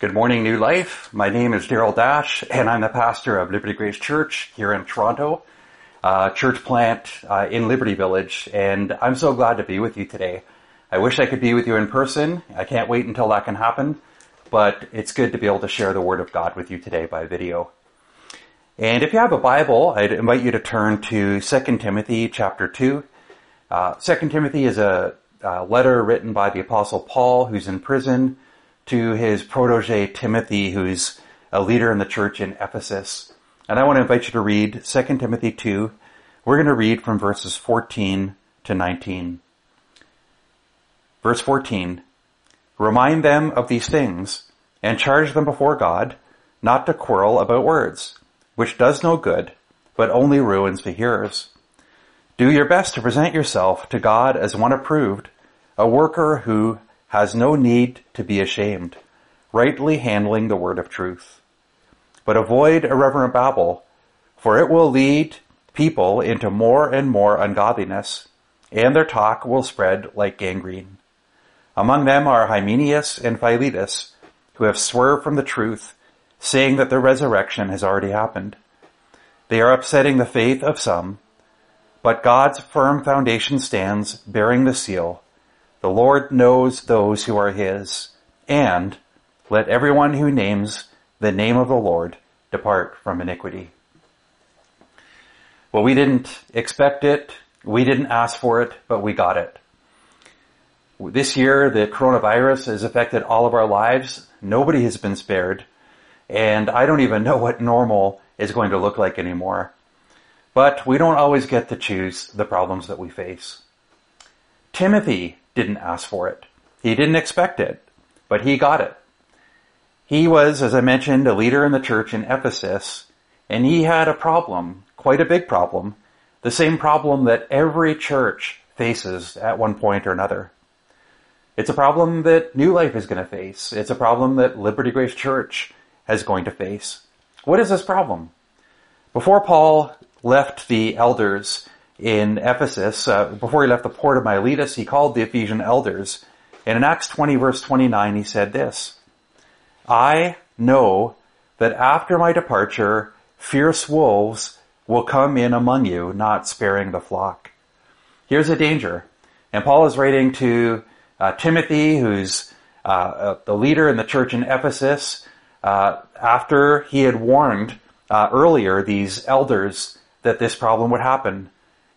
Good morning, New Life. My name is Darryl Dash, and I'm the pastor of Liberty Grace Church here in Toronto, uh, church plant uh, in Liberty Village, and I'm so glad to be with you today. I wish I could be with you in person. I can't wait until that can happen, but it's good to be able to share the Word of God with you today by video. And if you have a Bible, I'd invite you to turn to 2 Timothy chapter 2. Uh, 2 Timothy is a, a letter written by the Apostle Paul, who's in prison to his protege Timothy, who's a leader in the church in Ephesus. And I want to invite you to read 2 Timothy 2. We're going to read from verses 14 to 19. Verse 14. Remind them of these things and charge them before God not to quarrel about words, which does no good, but only ruins the hearers. Do your best to present yourself to God as one approved, a worker who has no need to be ashamed, rightly handling the word of truth. But avoid irreverent babble, for it will lead people into more and more ungodliness, and their talk will spread like gangrene. Among them are Hymenaeus and Philetus, who have swerved from the truth, saying that the resurrection has already happened. They are upsetting the faith of some, but God's firm foundation stands, bearing the seal, the Lord knows those who are his, and let everyone who names the name of the Lord depart from iniquity. Well, we didn't expect it. We didn't ask for it, but we got it. This year, the coronavirus has affected all of our lives. Nobody has been spared. And I don't even know what normal is going to look like anymore. But we don't always get to choose the problems that we face. Timothy didn't ask for it. He didn't expect it, but he got it. He was, as I mentioned, a leader in the church in Ephesus, and he had a problem, quite a big problem, the same problem that every church faces at one point or another. It's a problem that New Life is going to face. It's a problem that Liberty Grace Church is going to face. What is this problem? Before Paul left the elders in Ephesus, uh, before he left the port of Miletus, he called the Ephesian elders. And in Acts 20 verse 29, he said this, I know that after my departure, fierce wolves will come in among you, not sparing the flock. Here's a danger. And Paul is writing to uh, Timothy, who's uh, the leader in the church in Ephesus, uh, after he had warned uh, earlier these elders that this problem would happen.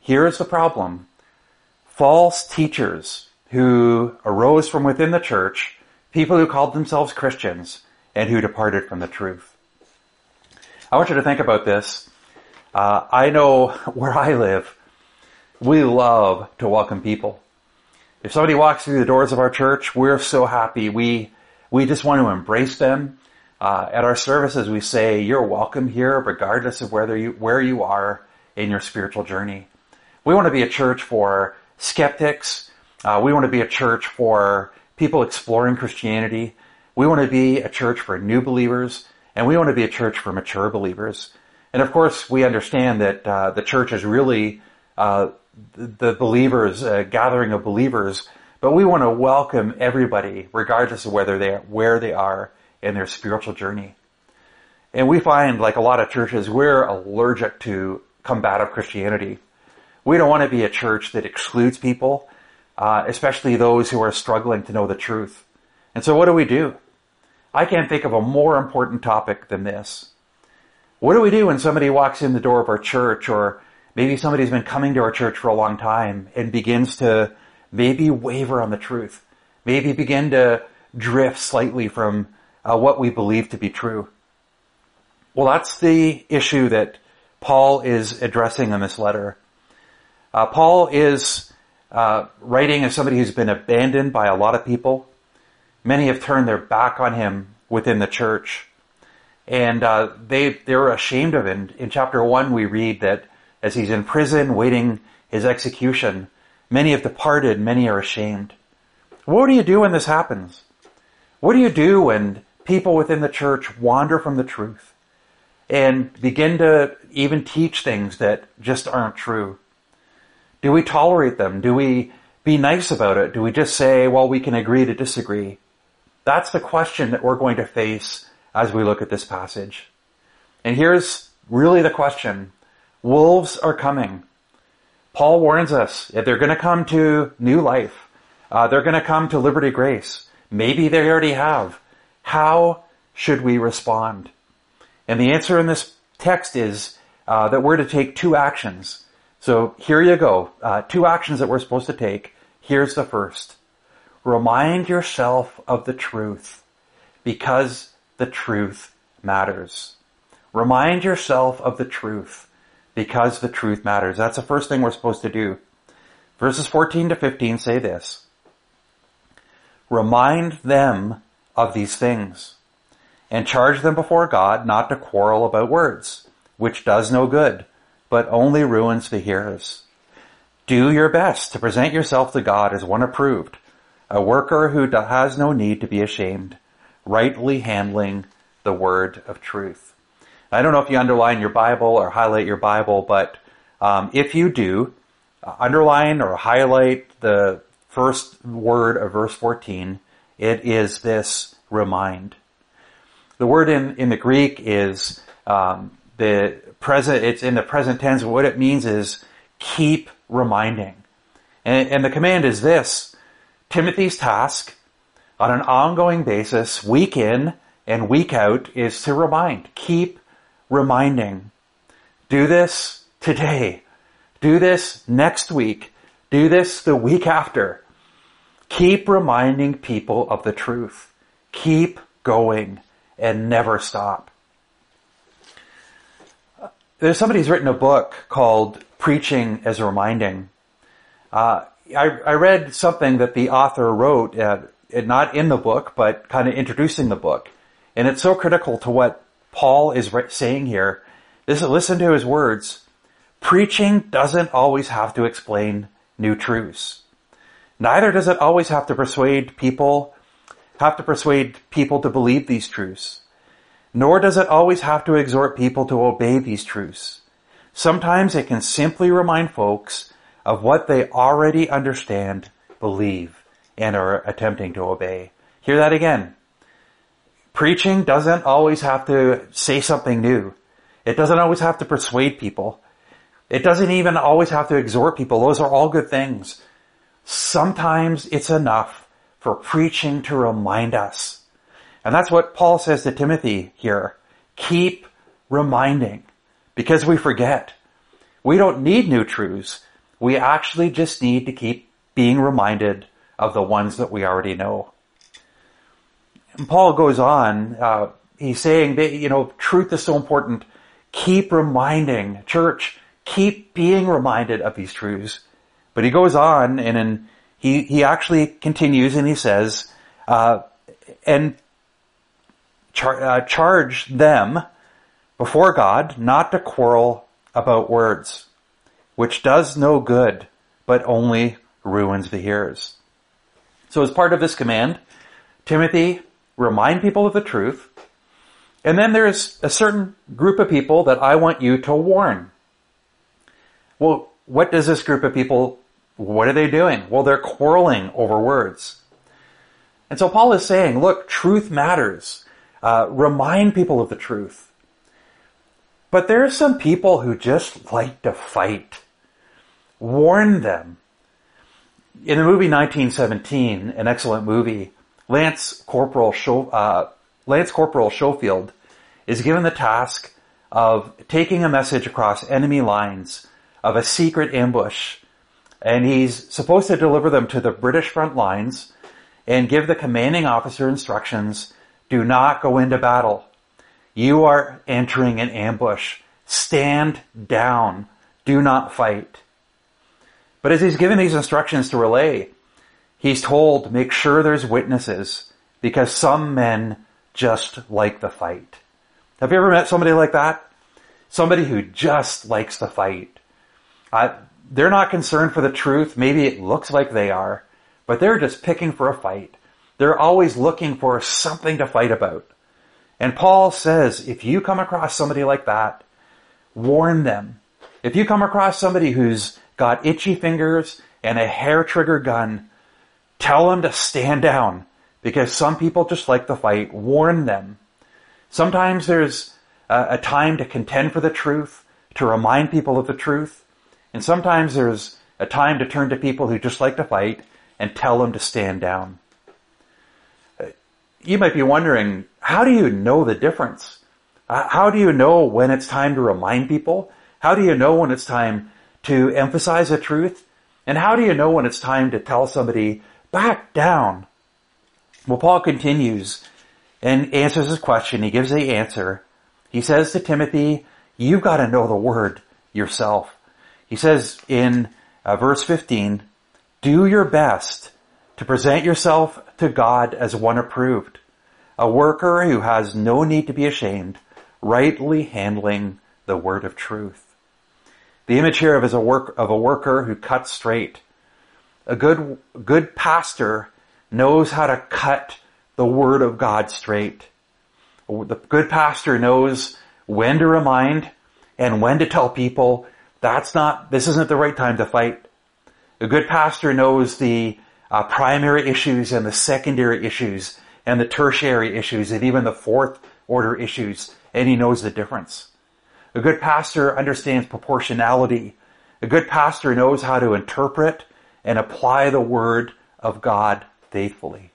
Here is the problem. False teachers who arose from within the church, people who called themselves Christians, and who departed from the truth. I want you to think about this. Uh, I know where I live, we love to welcome people. If somebody walks through the doors of our church, we're so happy. We we just want to embrace them. Uh, at our services, we say, "You're welcome here, regardless of whether you where you are in your spiritual journey." We want to be a church for skeptics. Uh, we want to be a church for people exploring Christianity. We want to be a church for new believers, and we want to be a church for mature believers. And of course, we understand that uh, the church is really uh, the believers, a gathering of believers, but we want to welcome everybody, regardless of whether they where they are in their spiritual journey. And we find, like a lot of churches, we're allergic to combative Christianity. We don't want to be a church that excludes people, uh, especially those who are struggling to know the truth. And so what do we do? I can't think of a more important topic than this. What do we do when somebody walks in the door of our church or maybe somebody's been coming to our church for a long time and begins to maybe waver on the truth, maybe begin to drift slightly from uh, what we believe to be true? Well, that's the issue that Paul is addressing in this letter. Uh, Paul is uh, writing as somebody who's been abandoned by a lot of people. Many have turned their back on him within the church, and uh, they they're ashamed of him. In chapter one, we read that as he's in prison waiting his execution, many have departed, many are ashamed. What do you do when this happens? What do you do when people within the church wander from the truth and begin to even teach things that just aren't true? Do we tolerate them? Do we be nice about it? Do we just say, well, we can agree to disagree? That's the question that we're going to face as we look at this passage. And here's really the question. Wolves are coming. Paul warns us that they're going to come to new life. Uh, they're going to come to liberty grace. Maybe they already have. How should we respond? And the answer in this text is uh, that we're to take two actions. So here you go. Uh, two actions that we're supposed to take. Here's the first. Remind yourself of the truth because the truth matters. Remind yourself of the truth because the truth matters. That's the first thing we're supposed to do. Verses 14 to 15 say this. Remind them of these things and charge them before God not to quarrel about words, which does no good, but only ruins the hearers. Do your best to present yourself to God as one approved, a worker who has no need to be ashamed, rightly handling the word of truth. I don't know if you underline your Bible or highlight your Bible, but um, if you do, underline or highlight the first word of verse 14. It is this remind. The word in, in the Greek is um, the present. It's in the present tense. What it means is keep reminding, and, and the command is this: Timothy's task on an ongoing basis, week in and week out, is to remind, keep reminding. Do this today. Do this next week. Do this the week after. Keep reminding people of the truth. Keep going and never stop. There's somebody who's written a book called Preaching as a Reminding. Uh, I, I, read something that the author wrote, uh, not in the book, but kind of introducing the book. And it's so critical to what Paul is saying here. This, listen to his words. Preaching doesn't always have to explain new truths. Neither does it always have to persuade people, have to persuade people to believe these truths. Nor does it always have to exhort people to obey these truths. Sometimes it can simply remind folks of what they already understand, believe, and are attempting to obey. Hear that again. Preaching doesn't always have to say something new. It doesn't always have to persuade people. It doesn't even always have to exhort people. Those are all good things. Sometimes it's enough for preaching to remind us. And that's what Paul says to Timothy here. Keep reminding because we forget. We don't need new truths. We actually just need to keep being reminded of the ones that we already know. And Paul goes on, uh, he's saying that, you know, truth is so important. Keep reminding, church, keep being reminded of these truths. But he goes on and in, he, he actually continues and he says, uh, and char- uh, charge them before God not to quarrel about words, which does no good, but only ruins the hearers. So as part of this command, Timothy, remind people of the truth. And then there's a certain group of people that I want you to warn. Well, what does this group of people what are they doing? Well, they're quarreling over words. And so Paul is saying, look, truth matters. Uh, remind people of the truth. But there are some people who just like to fight. Warn them. In the movie 1917, an excellent movie, Lance Corporal, Show, uh, Lance Corporal Schofield is given the task of taking a message across enemy lines of a secret ambush and he's supposed to deliver them to the British front lines and give the commanding officer instructions, do not go into battle. You are entering an ambush. Stand down. Do not fight. But as he's given these instructions to relay, he's told, make sure there's witnesses because some men just like the fight. Have you ever met somebody like that? Somebody who just likes the fight. I, they're not concerned for the truth. Maybe it looks like they are, but they're just picking for a fight. They're always looking for something to fight about. And Paul says, if you come across somebody like that, warn them. If you come across somebody who's got itchy fingers and a hair trigger gun, tell them to stand down. because some people just like to fight. Warn them. Sometimes there's a, a time to contend for the truth, to remind people of the truth. And sometimes there's a time to turn to people who just like to fight and tell them to stand down. You might be wondering, how do you know the difference? Uh, how do you know when it's time to remind people? How do you know when it's time to emphasize a truth? And how do you know when it's time to tell somebody, back down? Well, Paul continues and answers his question. He gives the answer. He says to Timothy, you've got to know the word yourself. He says in uh, verse 15, do your best to present yourself to God as one approved, a worker who has no need to be ashamed, rightly handling the word of truth. The image here of is a work of a worker who cuts straight. A good good pastor knows how to cut the word of God straight. The good pastor knows when to remind and when to tell people that's not this isn't the right time to fight. A good pastor knows the uh, primary issues and the secondary issues and the tertiary issues and even the fourth order issues and he knows the difference. A good pastor understands proportionality. A good pastor knows how to interpret and apply the word of God faithfully.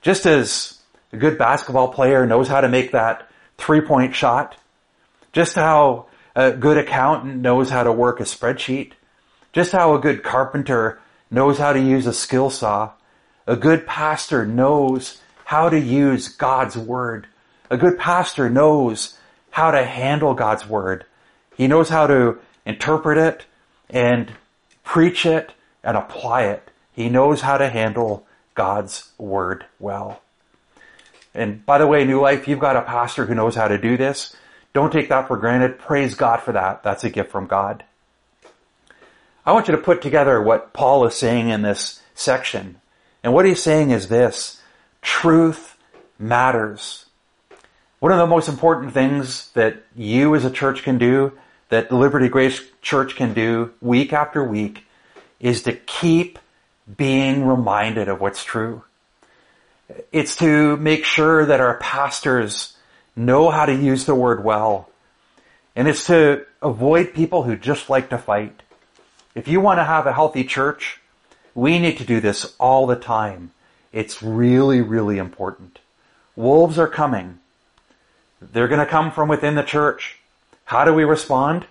Just as a good basketball player knows how to make that three point shot, just how a good accountant knows how to work a spreadsheet, just how a good carpenter knows how to use a skill saw, a good pastor knows how to use God's word a good pastor knows how to handle God's word. He knows how to interpret it and preach it and apply it. He knows how to handle God's word well. And by the way, New Life, you've got a pastor who knows how to do this. Don't take that for granted. Praise God for that. That's a gift from God. I want you to put together what Paul is saying in this section. And what he's saying is this. Truth matters. One of the most important things that you as a church can do, that the Liberty Grace Church can do week after week, is to keep being reminded of what's true. It's to make sure that our pastors know how to use the word well. And it's to avoid people who just like to fight. If you want to have a healthy church, we need to do this all the time. It's really, really important. Wolves are coming. They're going to come from within the church. How do we respond?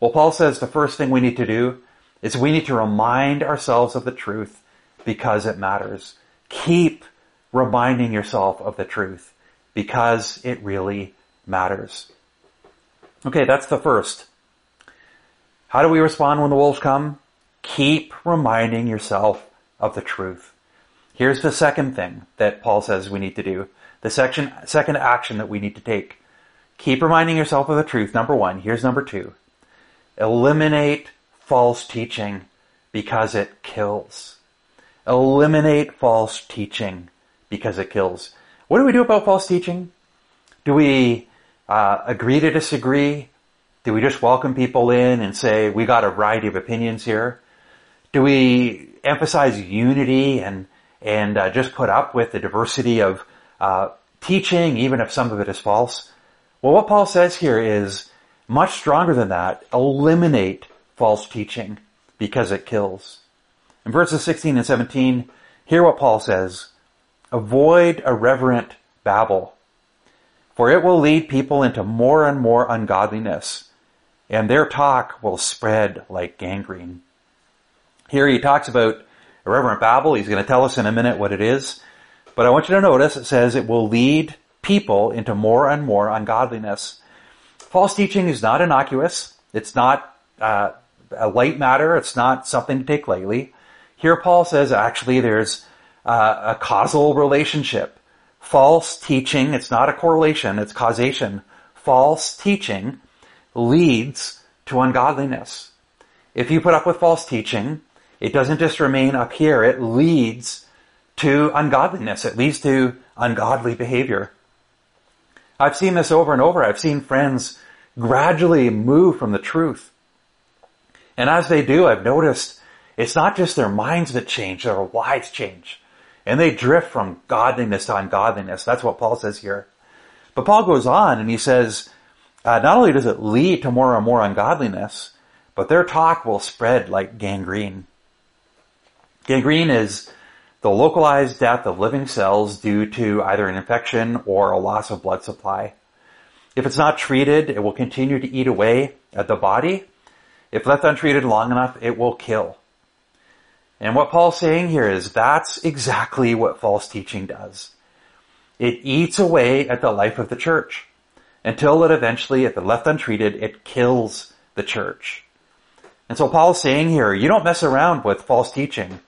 Well, Paul says the first thing we need to do is we need to remind ourselves of the truth because it matters. Keep reminding yourself of the truth because it really matters. Okay, that's the first. How do we respond when the wolves come? Keep reminding yourself of the truth. Here's the second thing that Paul says we need to do. The section, second action that we need to take. Keep reminding yourself of the truth. Number one. Here's number two. Eliminate false teaching because it kills. Eliminate false teaching because it kills. What do we do about false teaching? Do we uh, agree to disagree? Do we just welcome people in and say we got a variety of opinions here? Do we emphasize unity and and uh, just put up with the diversity of uh, teaching, even if some of it is false. Well, what Paul says here is much stronger than that. Eliminate false teaching because it kills. In verses 16 and 17, hear what Paul says. Avoid irreverent babble, for it will lead people into more and more ungodliness, and their talk will spread like gangrene. Here he talks about irreverent babble. He's going to tell us in a minute what it is. But I want you to notice it says it will lead people into more and more ungodliness. False teaching is not innocuous. It's not uh, a light matter. It's not something to take lightly. Here Paul says actually there's uh, a causal relationship. False teaching, it's not a correlation, it's causation. False teaching leads to ungodliness. If you put up with false teaching, it doesn't just remain up here, it leads to ungodliness. It leads to ungodly behavior. I've seen this over and over. I've seen friends gradually move from the truth. And as they do, I've noticed it's not just their minds that change, their lives change. and they drift from godliness to ungodliness. That's what Paul says here. But Paul goes on and he says, uh, not only does it lead to more and more ungodliness, but their talk will spread like gangrene. Gangrene is the localized death of living cells due to either an infection or a loss of blood supply. If it's not treated, it will continue to eat away at the body. If left untreated long enough, it will kill. And what Paul's saying here is that's exactly what false teaching does. It eats away at the life of the church until that eventually, if left untreated, it kills the church. And so Paul's saying here, you don't mess around with false teaching.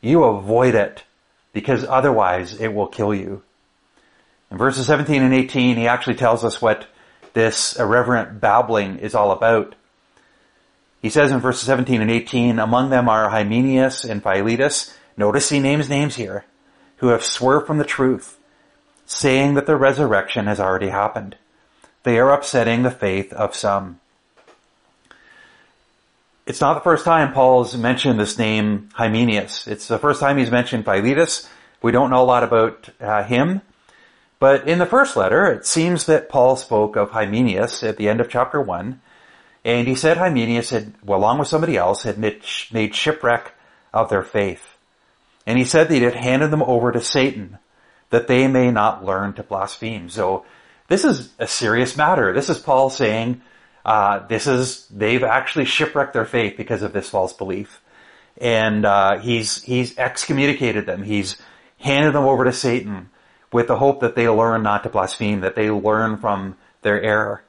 You avoid it because otherwise it will kill you. In verses 17 and 18, he actually tells us what this irreverent babbling is all about. He says in verses 17 and 18, among them are Hymenaeus and Philetus. Notice he names names here, who have swerved from the truth, saying that the resurrection has already happened. They are upsetting the faith of some. It's not the first time Paul's mentioned this name Hymenaeus. It's the first time he's mentioned Philetus. We don't know a lot about uh, him. But in the first letter, it seems that Paul spoke of Hymenaeus at the end of chapter 1. And he said Hymenaeus had, well, along with somebody else, had made shipwreck of their faith. And he said that he had handed them over to Satan, that they may not learn to blaspheme. So this is a serious matter. This is Paul saying, uh, this is they've actually shipwrecked their faith because of this false belief, and uh, he's he's excommunicated them. He's handed them over to Satan with the hope that they learn not to blaspheme, that they learn from their error.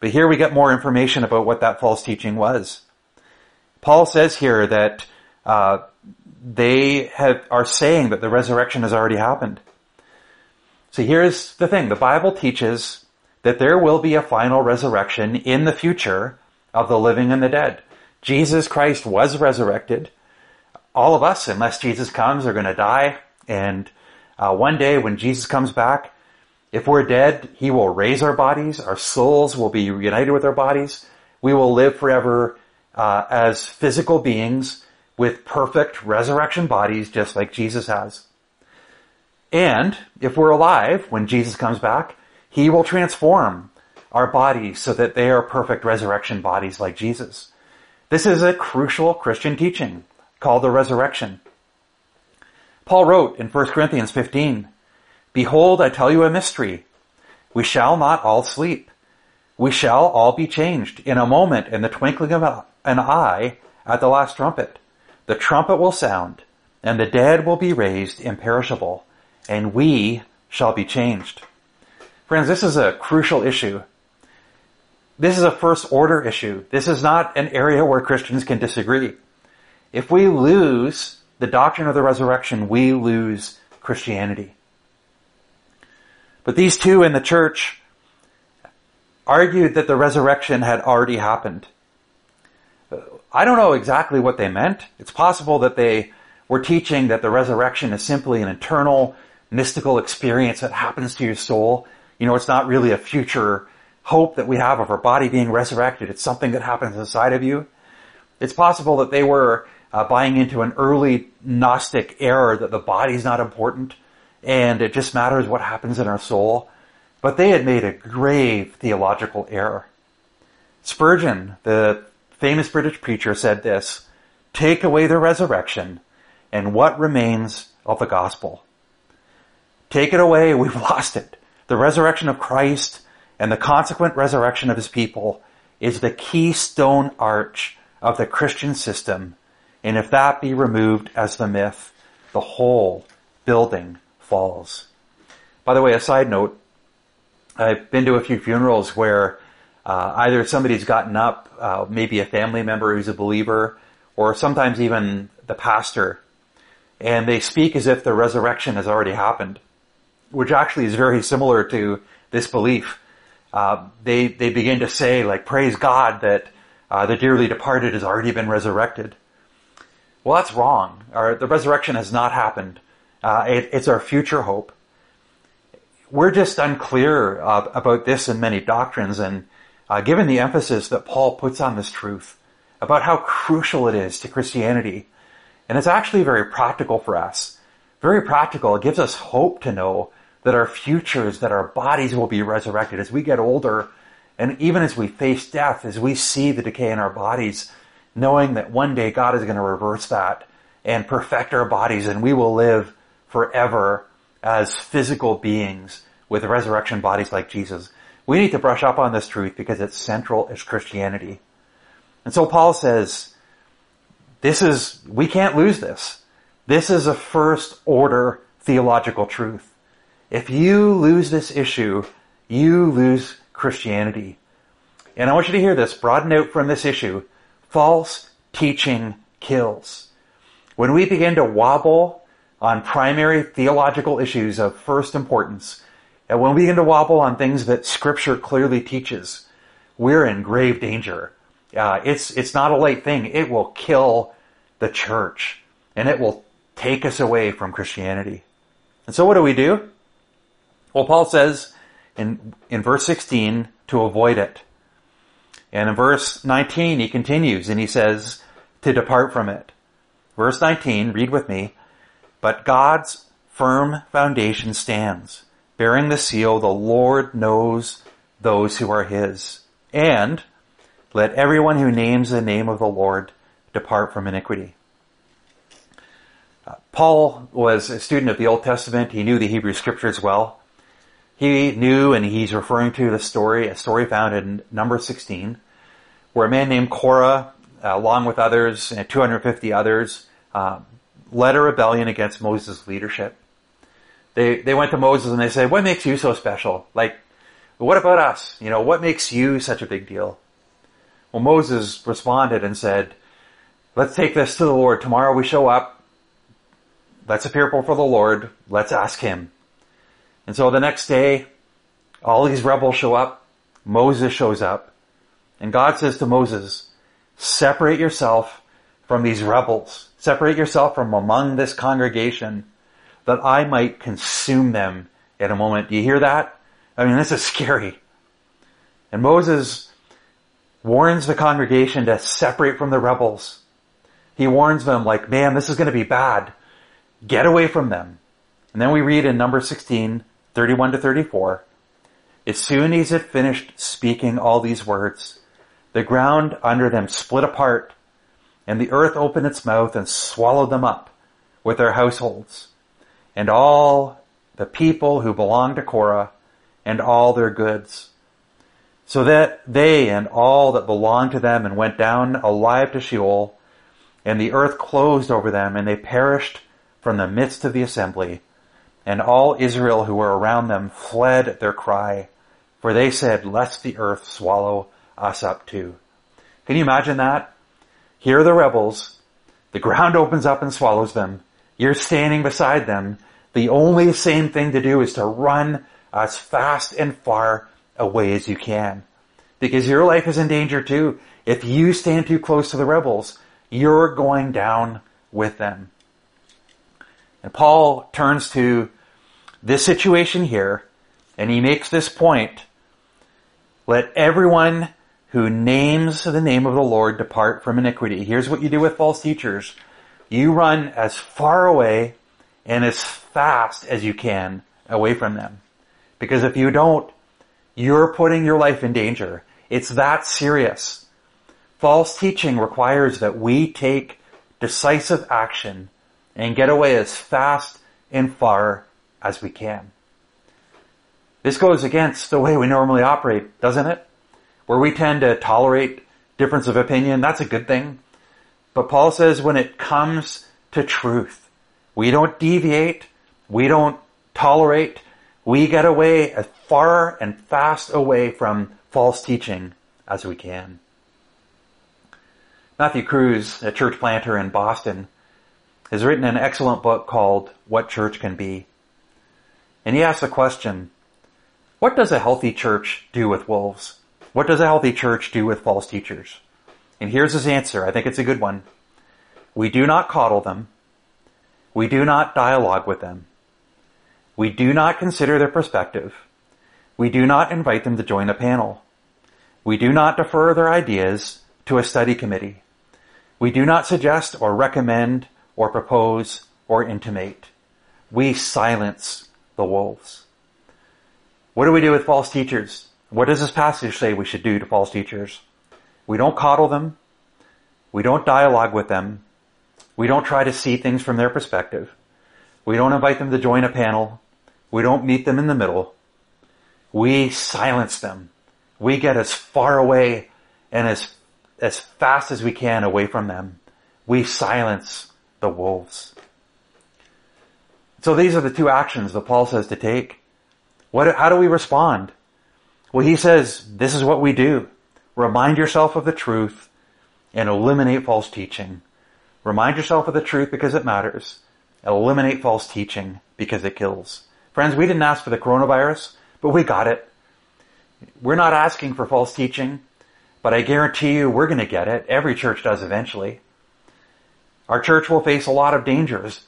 But here we get more information about what that false teaching was. Paul says here that uh, they have, are saying that the resurrection has already happened. So here's the thing: the Bible teaches that there will be a final resurrection in the future of the living and the dead. Jesus Christ was resurrected. All of us, unless Jesus comes, are going to die. And uh, one day when Jesus comes back, if we're dead, he will raise our bodies. Our souls will be united with our bodies. We will live forever uh, as physical beings with perfect resurrection bodies, just like Jesus has. And if we're alive when Jesus comes back, he will transform our bodies so that they are perfect resurrection bodies like Jesus. This is a crucial Christian teaching called the resurrection. Paul wrote in 1 Corinthians 15, Behold, I tell you a mystery. We shall not all sleep. We shall all be changed in a moment in the twinkling of an eye at the last trumpet. The trumpet will sound and the dead will be raised imperishable and we shall be changed. Friends, this is a crucial issue. This is a first order issue. This is not an area where Christians can disagree. If we lose the doctrine of the resurrection, we lose Christianity. But these two in the church argued that the resurrection had already happened. I don't know exactly what they meant. It's possible that they were teaching that the resurrection is simply an internal mystical experience that happens to your soul you know, it's not really a future hope that we have of our body being resurrected. It's something that happens inside of you. It's possible that they were uh, buying into an early Gnostic error that the body's not important and it just matters what happens in our soul. But they had made a grave theological error. Spurgeon, the famous British preacher, said this, take away the resurrection and what remains of the gospel? Take it away, we've lost it. The resurrection of Christ and the consequent resurrection of his people is the keystone arch of the Christian system. And if that be removed as the myth, the whole building falls. By the way, a side note, I've been to a few funerals where uh, either somebody's gotten up, uh, maybe a family member who's a believer, or sometimes even the pastor, and they speak as if the resurrection has already happened which actually is very similar to this belief. Uh, they they begin to say like, "Praise God that uh, the dearly departed has already been resurrected." Well, that's wrong. Our, the resurrection has not happened. Uh, it, it's our future hope. We're just unclear uh, about this in many doctrines, and uh, given the emphasis that Paul puts on this truth about how crucial it is to Christianity, and it's actually very practical for us very practical. It gives us hope to know that our futures, that our bodies will be resurrected as we get older, and even as we face death, as we see the decay in our bodies, knowing that one day God is going to reverse that and perfect our bodies and we will live forever as physical beings with resurrection bodies like Jesus. We need to brush up on this truth because it's central as Christianity. And so Paul says, this is, we can't lose this. This is a first order theological truth. If you lose this issue, you lose Christianity. And I want you to hear this, broaden out from this issue. False teaching kills. When we begin to wobble on primary theological issues of first importance, and when we begin to wobble on things that scripture clearly teaches, we're in grave danger. Uh, it's, it's not a light thing. It will kill the church and it will take us away from Christianity. And so what do we do? Well, Paul says in, in verse 16 to avoid it. And in verse 19, he continues and he says to depart from it. Verse 19, read with me. But God's firm foundation stands, bearing the seal, the Lord knows those who are his. And let everyone who names the name of the Lord depart from iniquity. Uh, Paul was a student of the Old Testament. He knew the Hebrew scriptures well. He knew, and he's referring to the story, a story found in number 16, where a man named Korah, uh, along with others, 250 others, um, led a rebellion against Moses' leadership. They, they went to Moses and they said, what makes you so special? Like, what about us? You know, what makes you such a big deal? Well, Moses responded and said, let's take this to the Lord. Tomorrow we show up. Let's appear before the Lord. Let's ask him. And so the next day, all these rebels show up. Moses shows up. And God says to Moses, separate yourself from these rebels. Separate yourself from among this congregation that I might consume them in a moment. Do you hear that? I mean, this is scary. And Moses warns the congregation to separate from the rebels. He warns them like, man, this is going to be bad. Get away from them. And then we read in number 16, 31 to 34, as soon as it finished speaking all these words, the ground under them split apart and the earth opened its mouth and swallowed them up with their households and all the people who belonged to Korah and all their goods. So that they and all that belonged to them and went down alive to Sheol and the earth closed over them and they perished from the midst of the assembly and all Israel who were around them fled at their cry, for they said, lest the earth swallow us up too. Can you imagine that? Here are the rebels. The ground opens up and swallows them. You're standing beside them. The only sane thing to do is to run as fast and far away as you can. Because your life is in danger too. If you stand too close to the rebels, you're going down with them. And Paul turns to this situation here, and he makes this point. Let everyone who names the name of the Lord depart from iniquity. Here's what you do with false teachers. You run as far away and as fast as you can away from them. Because if you don't, you're putting your life in danger. It's that serious. False teaching requires that we take decisive action and get away as fast and far as we can. This goes against the way we normally operate, doesn't it? Where we tend to tolerate difference of opinion, that's a good thing. But Paul says when it comes to truth, we don't deviate, we don't tolerate, we get away as far and fast away from false teaching as we can. Matthew Cruz, a church planter in Boston, has written an excellent book called What Church Can Be. And he asks the question, what does a healthy church do with wolves? What does a healthy church do with false teachers? And here's his answer. I think it's a good one. We do not coddle them. We do not dialogue with them. We do not consider their perspective. We do not invite them to join a panel. We do not defer their ideas to a study committee. We do not suggest or recommend or propose or intimate. We silence the wolves. What do we do with false teachers? What does this passage say we should do to false teachers? We don't coddle them. We don't dialogue with them. We don't try to see things from their perspective. We don't invite them to join a panel. We don't meet them in the middle. We silence them. We get as far away and as, as fast as we can away from them. We silence the wolves. So these are the two actions that Paul says to take. What, how do we respond? Well, he says, this is what we do. Remind yourself of the truth and eliminate false teaching. Remind yourself of the truth because it matters. Eliminate false teaching because it kills. Friends, we didn't ask for the coronavirus, but we got it. We're not asking for false teaching, but I guarantee you we're going to get it. Every church does eventually. Our church will face a lot of dangers.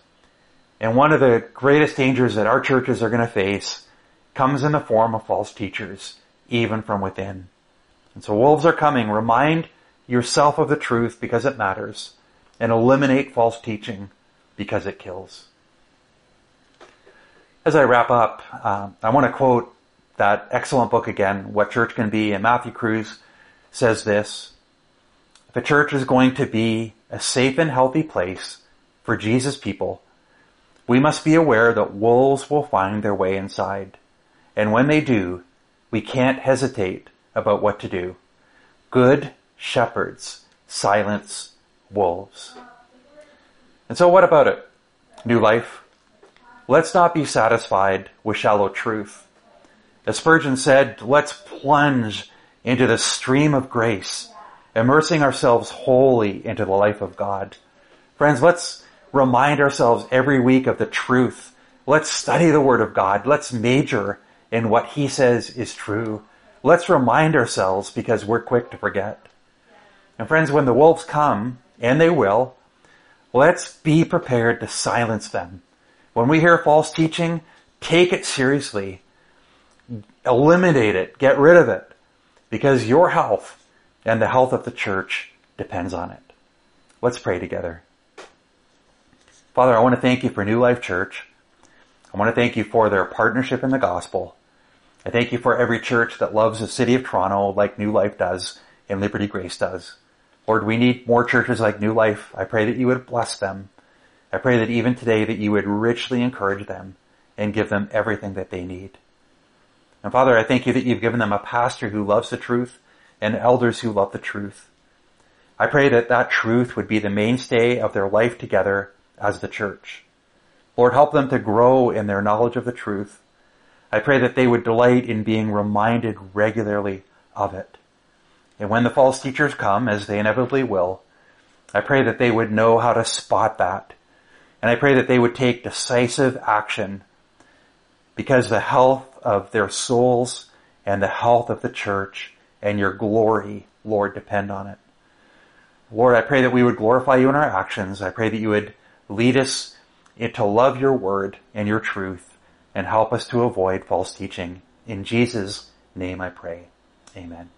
And one of the greatest dangers that our churches are going to face comes in the form of false teachers, even from within. And so wolves are coming. Remind yourself of the truth because it matters and eliminate false teaching because it kills. As I wrap up, uh, I want to quote that excellent book again, What Church Can Be, and Matthew Cruz says this, if a church is going to be a safe and healthy place for Jesus people, we must be aware that wolves will find their way inside. And when they do, we can't hesitate about what to do. Good shepherds silence wolves. And so what about it? New life? Let's not be satisfied with shallow truth. As Spurgeon said, let's plunge into the stream of grace, immersing ourselves wholly into the life of God. Friends, let's remind ourselves every week of the truth. Let's study the Word of God. Let's major in what He says is true. Let's remind ourselves because we're quick to forget. And friends, when the wolves come, and they will, let's be prepared to silence them. When we hear false teaching, take it seriously. Eliminate it. Get rid of it. Because your health and the health of the church depends on it. Let's pray together. Father, I want to thank you for New Life Church. I want to thank you for their partnership in the gospel. I thank you for every church that loves the city of Toronto like New Life does and Liberty Grace does. Lord, we need more churches like New Life. I pray that you would bless them. I pray that even today that you would richly encourage them and give them everything that they need. And Father, I thank you that you've given them a pastor who loves the truth and elders who love the truth. I pray that that truth would be the mainstay of their life together as the church. Lord, help them to grow in their knowledge of the truth. I pray that they would delight in being reminded regularly of it. And when the false teachers come, as they inevitably will, I pray that they would know how to spot that. And I pray that they would take decisive action because the health of their souls and the health of the church and your glory, Lord, depend on it. Lord, I pray that we would glorify you in our actions. I pray that you would lead us to love your word and your truth and help us to avoid false teaching. In Jesus' name I pray. Amen.